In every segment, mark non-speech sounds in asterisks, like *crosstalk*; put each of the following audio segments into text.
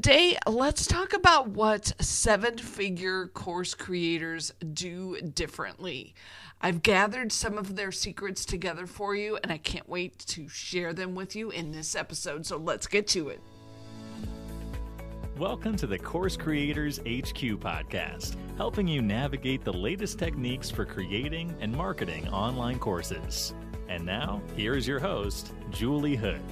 Today, let's talk about what seven figure course creators do differently. I've gathered some of their secrets together for you, and I can't wait to share them with you in this episode. So let's get to it. Welcome to the Course Creators HQ podcast, helping you navigate the latest techniques for creating and marketing online courses. And now, here is your host, Julie Hood.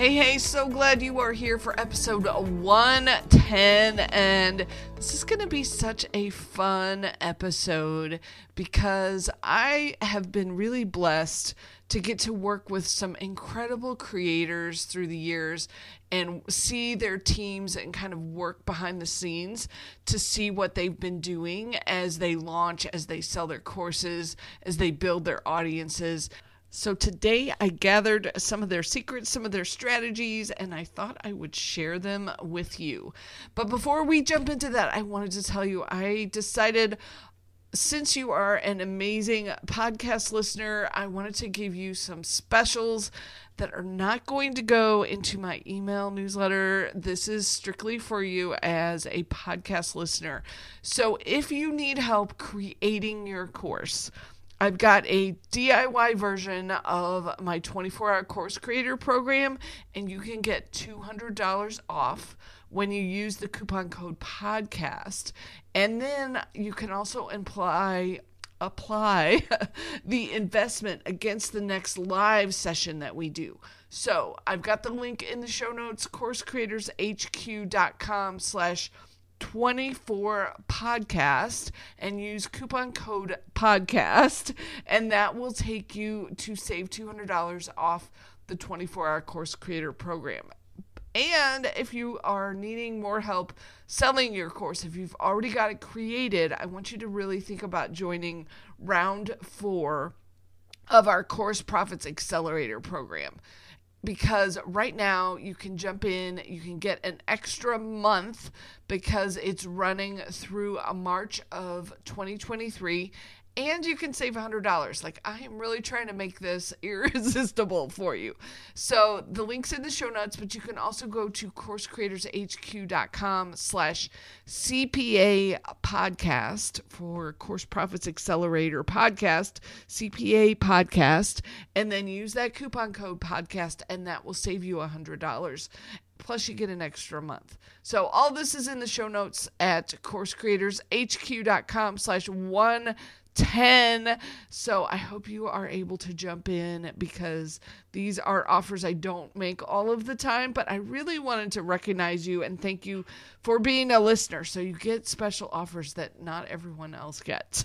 Hey, hey, so glad you are here for episode 110. And this is going to be such a fun episode because I have been really blessed to get to work with some incredible creators through the years and see their teams and kind of work behind the scenes to see what they've been doing as they launch, as they sell their courses, as they build their audiences. So today I gathered some of their secrets, some of their strategies, and I thought I would share them with you. But before we jump into that, I wanted to tell you I decided since you are an amazing podcast listener, I wanted to give you some specials that are not going to go into my email newsletter. This is strictly for you as a podcast listener. So if you need help creating your course, I've got a DIY version of my 24 hour course creator program, and you can get $200 off when you use the coupon code podcast. And then you can also apply apply *laughs* the investment against the next live session that we do. So I've got the link in the show notes, coursecreatorshq.com slash 24 podcast and use coupon code podcast and that will take you to save $200 off the 24 hour course creator program. And if you are needing more help selling your course if you've already got it created i want you to really think about joining round four of our course profits accelerator program because right now you can jump in, you can get an extra month because it's running through a March of 2023 and you can save $100 like i am really trying to make this *laughs* irresistible for you. So the links in the show notes but you can also go to coursecreatorshq.com slash cpa podcast for course profits accelerator podcast cpa podcast and then use that coupon code podcast and that will save you $100 plus you get an extra month. So all this is in the show notes at coursecreatorshq.com slash one 10. So I hope you are able to jump in because these are offers I don't make all of the time, but I really wanted to recognize you and thank you for being a listener. So you get special offers that not everyone else gets.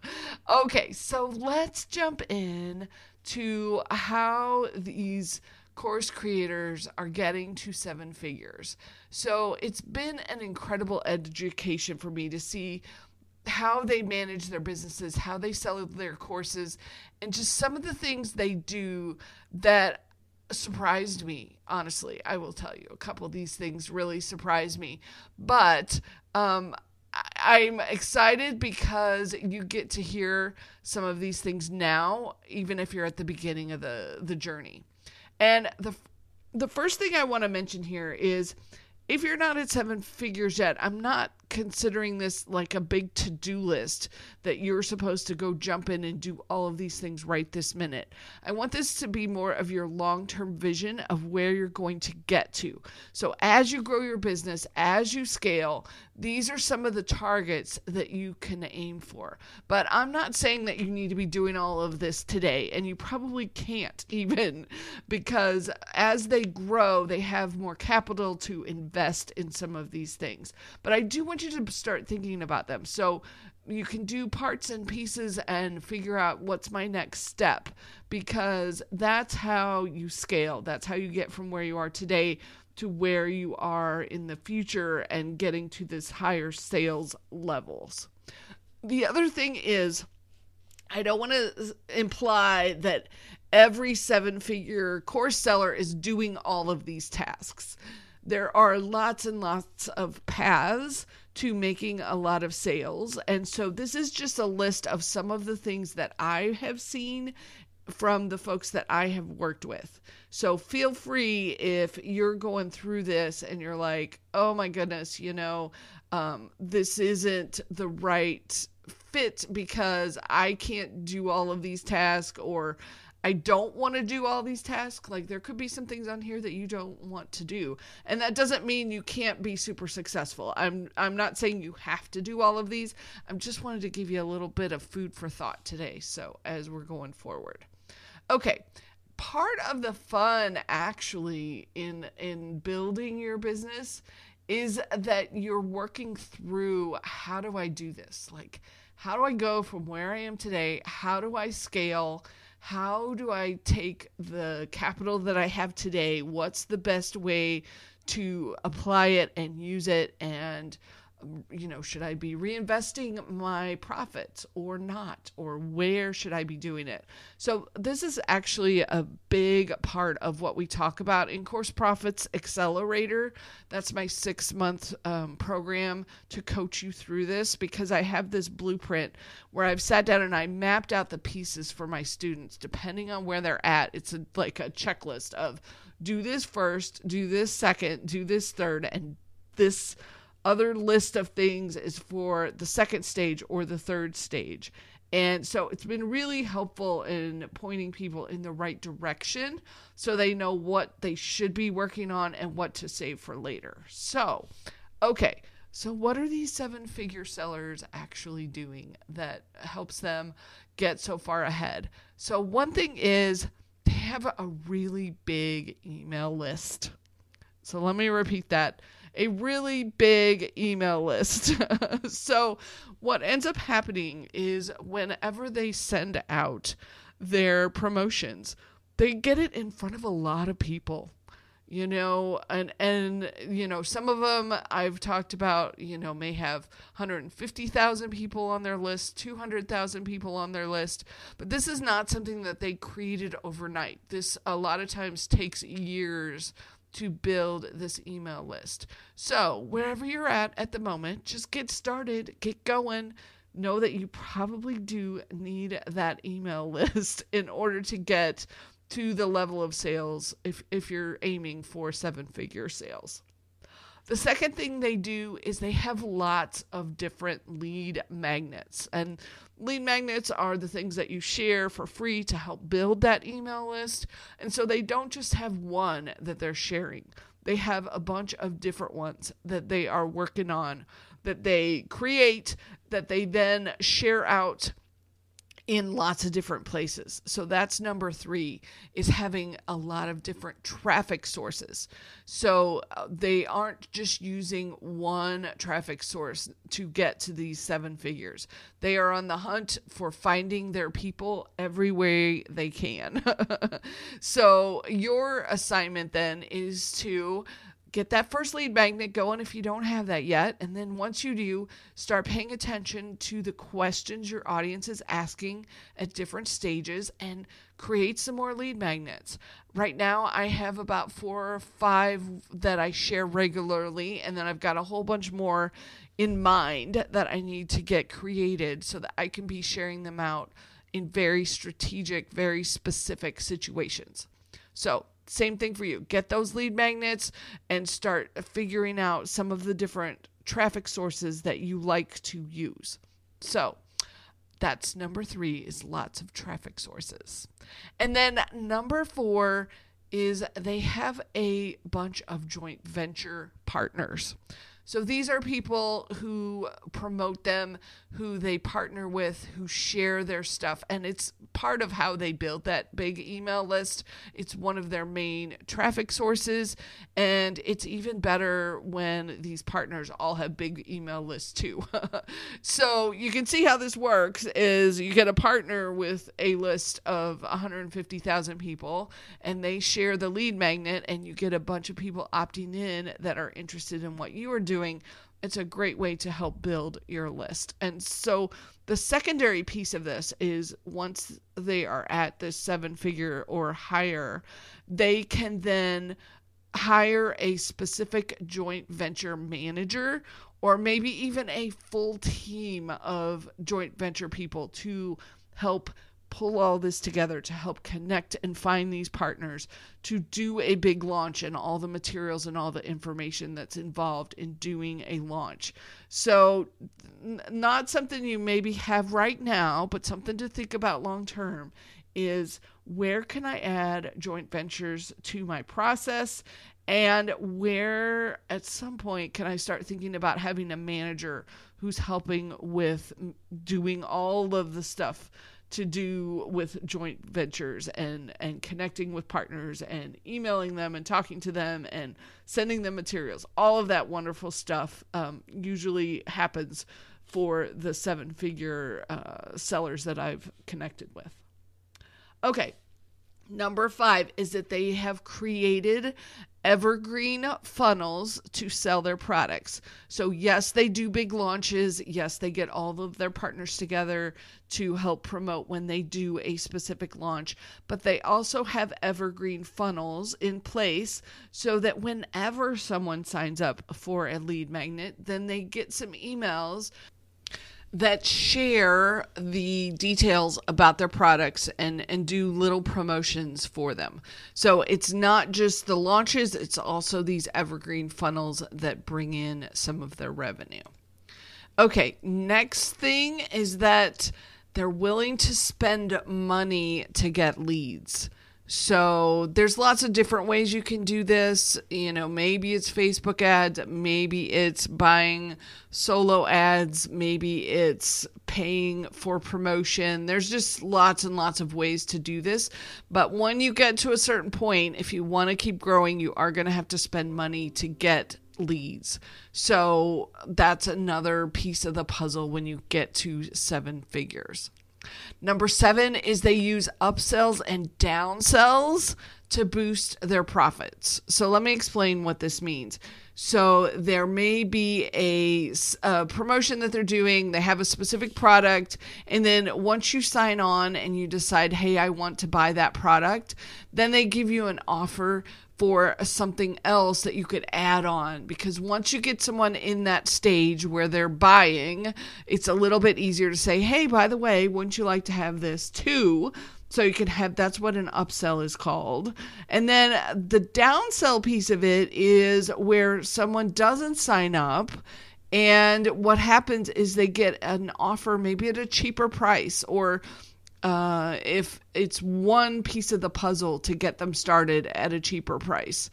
*laughs* okay, so let's jump in to how these course creators are getting to seven figures. So it's been an incredible education for me to see how they manage their businesses, how they sell their courses, and just some of the things they do that surprised me honestly i will tell you. A couple of these things really surprised me. But um, i'm excited because you get to hear some of these things now even if you're at the beginning of the the journey. And the the first thing i want to mention here is if you're not at seven figures yet i'm not considering this like a big to do list that you're supposed to go jump in and do all of these things right this minute. I want this to be more of your long term vision of where you're going to get to. So, as you grow your business, as you scale, these are some of the targets that you can aim for. But I'm not saying that you need to be doing all of this today, and you probably can't *laughs* even because as they grow, they have more capital to invest in some of these things. But I do want you to start thinking about them. So you can do parts and pieces and figure out what's my next step because that's how you scale. That's how you get from where you are today to where you are in the future and getting to this higher sales levels. The other thing is, I don't want to imply that every seven figure course seller is doing all of these tasks. There are lots and lots of paths to making a lot of sales. And so this is just a list of some of the things that I have seen from the folks that I have worked with. So feel free if you're going through this and you're like, oh my goodness, you know, um, this isn't the right fit because I can't do all of these tasks or I don't want to do all these tasks. Like there could be some things on here that you don't want to do. And that doesn't mean you can't be super successful. I'm I'm not saying you have to do all of these. I'm just wanted to give you a little bit of food for thought today. So as we're going forward. Okay. Part of the fun actually in in building your business is that you're working through how do I do this? Like how do I go from where I am today? How do I scale? how do I take the capital that I have today? What's the best way to apply it and use it? And you know, should I be reinvesting my profits or not? Or where should I be doing it? So, this is actually a big part of what we talk about in Course Profits Accelerator. That's my six month um, program to coach you through this because I have this blueprint where I've sat down and I mapped out the pieces for my students depending on where they're at. It's a, like a checklist of do this first, do this second, do this third, and this other list of things is for the second stage or the third stage. And so it's been really helpful in pointing people in the right direction so they know what they should be working on and what to save for later. So, okay, so what are these seven figure sellers actually doing that helps them get so far ahead? So, one thing is they have a really big email list. So, let me repeat that a really big email list. *laughs* so, what ends up happening is whenever they send out their promotions, they get it in front of a lot of people you know and and you know some of them I've talked about you know may have 150,000 people on their list 200,000 people on their list but this is not something that they created overnight this a lot of times takes years to build this email list. So, wherever you're at at the moment, just get started, get going. Know that you probably do need that email *laughs* list in order to get to the level of sales if, if you're aiming for seven figure sales. The second thing they do is they have lots of different lead magnets. And lead magnets are the things that you share for free to help build that email list. And so they don't just have one that they're sharing, they have a bunch of different ones that they are working on, that they create, that they then share out in lots of different places. So that's number 3 is having a lot of different traffic sources. So uh, they aren't just using one traffic source to get to these seven figures. They are on the hunt for finding their people every way they can. *laughs* so your assignment then is to get that first lead magnet going if you don't have that yet. And then once you do, start paying attention to the questions your audience is asking at different stages and create some more lead magnets. Right now, I have about four or five that I share regularly, and then I've got a whole bunch more in mind that I need to get created so that I can be sharing them out in very strategic, very specific situations. So, same thing for you. Get those lead magnets and start figuring out some of the different traffic sources that you like to use. So, that's number 3 is lots of traffic sources. And then number 4 is they have a bunch of joint venture partners. So these are people who promote them, who they partner with, who share their stuff. And it's part of how they build that big email list. It's one of their main traffic sources. And it's even better when these partners all have big email lists too. *laughs* so you can see how this works is you get a partner with a list of 150,000 people and they share the lead magnet and you get a bunch of people opting in that are interested in what you are doing doing, it's a great way to help build your list. And so the secondary piece of this is once they are at this seven figure or higher, they can then hire a specific joint venture manager or maybe even a full team of joint venture people to help pull all this together to help connect and find these partners to do a big launch and all the materials and all the information that's involved in doing a launch. So, n- not something you maybe have right now, but something to think about long term is where can I add joint ventures to my process and where at some point can I start thinking about having a manager who's helping with doing all of the stuff to do with joint ventures and and connecting with partners and emailing them and talking to them and sending them materials. All of that wonderful stuff um, usually happens for the seven figure uh, sellers that i've connected with. Okay Number five is that they have created evergreen funnels to sell their products. So, yes, they do big launches. Yes, they get all of their partners together to help promote when they do a specific launch, but they also have evergreen funnels in place so that whenever someone signs up for a lead magnet, then they get some emails that share the details about their products and and do little promotions for them. So it's not just the launches, it's also these evergreen funnels that bring in some of their revenue. Okay, next thing is that they're willing to spend money to get leads. So there's lots of different ways you can do this. You know, maybe it's Facebook ads, maybe it's buying solo ads, maybe it's paying for promotion. There's just lots and lots of ways to do this. But when you get to a certain point, if you want to keep growing, you are going to have to spend money to get leads. So that's another piece of the puzzle when you get to seven figures. Number seven is they use upsells and downsells to boost their profits. So let me explain what this means. So there may be a, a, promotion that they're doing, they have a specific product, and then once you sign on and you decide, hey, I want to buy that product, then they give you an offer for something else that you could add on because once you get someone in that stage where they're buying, it's a little bit easier to say, "Hey, by the way, wouldn't you like to have this too?" So you can have that's what an upsell is called. And then the downsell piece of it is where someone doesn't sign up and what happens is they get an offer maybe at a cheaper price or uh, if it's one piece of the puzzle to get them started at a cheaper price.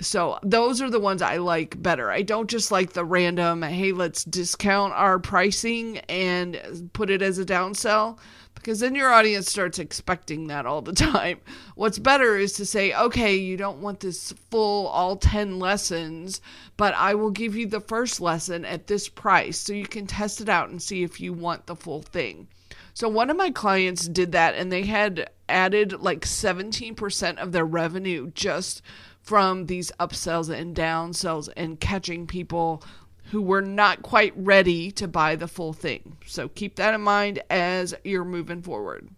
So those are the ones I like better. I don't just like the random, hey, let's discount our pricing and put it as a downsell because then your audience starts expecting that all the *laughs* time. What's better is to say, okay, you don't want this full all 10 lessons, but I will give you the first lesson at this price so you can test it out and see if you want the full thing. So one of my clients did that and they had added like 17% of their revenue just from these upsells and downsells and catching people who were not quite ready to buy the full thing. So keep that in mind as you're moving forward.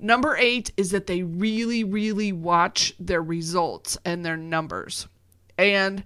Number eight is that they really, really watch their results and their numbers. And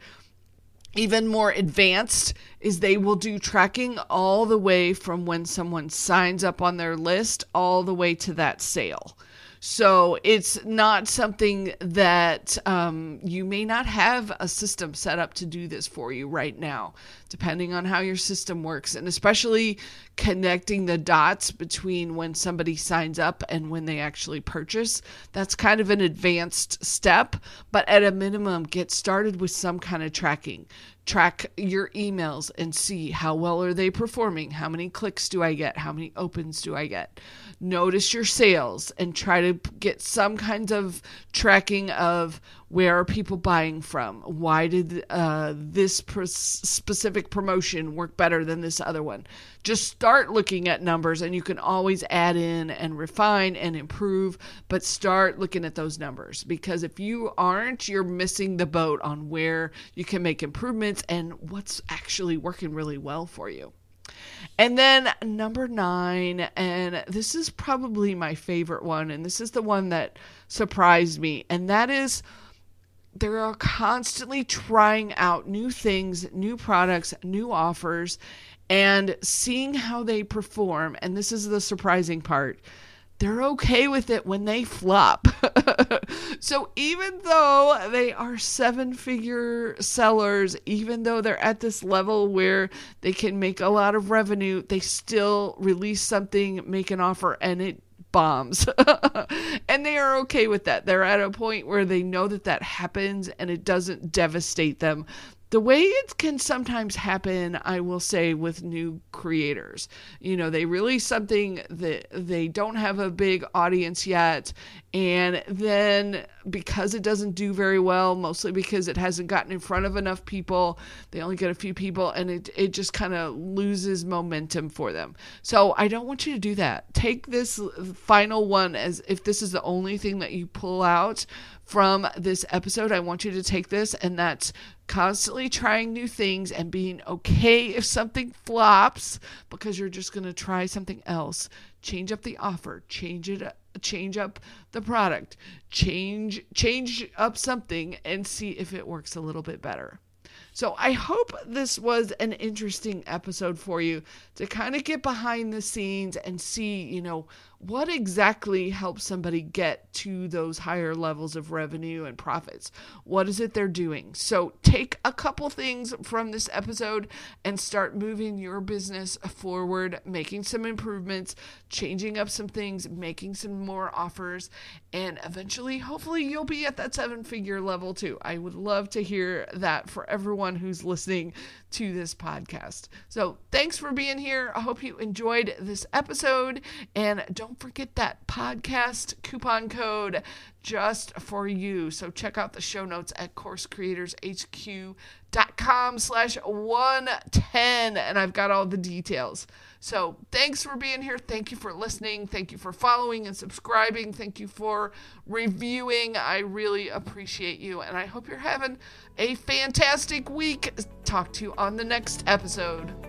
even more advanced is they will do tracking all the way from when someone signs up on their list all the way to that sale. So it's not something that um, you may not have a system set up to do this for you right now, depending on how your system works, and especially connecting the dots between when somebody signs up and when they actually purchase. That's kind of an advanced step, but at a minimum, get started with some kind of tracking track your emails and see how well are they performing how many clicks do i get how many opens do i get notice your sales and try to get some kind of tracking of where are people buying from? Why did uh, this specific promotion work better than this other one? Just start looking at numbers and you can always add in and refine and improve but start looking at those numbers because if you aren't you're missing the boat on where you can make improvements and what's actually working really well for you. And then number nine, and this is probably my favorite one, and this is the one that surprised me, and that is they're constantly trying out new things, new products, new offers, and seeing how they perform. And this is the surprising part they're okay with it when they flop. *laughs* so even though they are seven figure sellers, even though they're at this level where they can make a lot of revenue, they still release something, make an offer, and it bombs. *laughs* and they are okay with that. They're at a point where they know that that happens and it doesn't devastate them the way it can sometimes happen, I will say, with new creators. You know, they release something that they don't have a big audience yet, and then because it doesn't do very well, mostly because it hasn't gotten in front of enough people, they only get a few people, and it, it just kind of loses momentum for them. So I don't want you to do that. Take this final one as if this is the only thing that you pull out from this episode. I want you to take this, and that's constantly trying new things and being okay if something flops because you're just going to try something else. Change up the offer, change it change up the product, change change up something and see if it works a little bit better. So I hope this was an interesting episode for you to kind of get behind the scenes and see, you know, what exactly helps somebody get to those higher levels of revenue and profits? What is it they're doing? So take a couple things from this episode and start moving your business forward, making some improvements, changing up some things, making some more offers, and eventually, hopefully, you'll be at that seven figure level too. I would love to hear that for everyone who's listening to this podcast. So thanks for being here. I hope you enjoyed this episode and don't don't forget that podcast coupon code just for you. So check out the show notes at coursecreatorshq.com slash 110 and I've got all the details. So thanks for being here. Thank you for listening. Thank you for following and subscribing. Thank you for reviewing. I really appreciate you and I hope you're having a fantastic week. Talk to you on the next episode.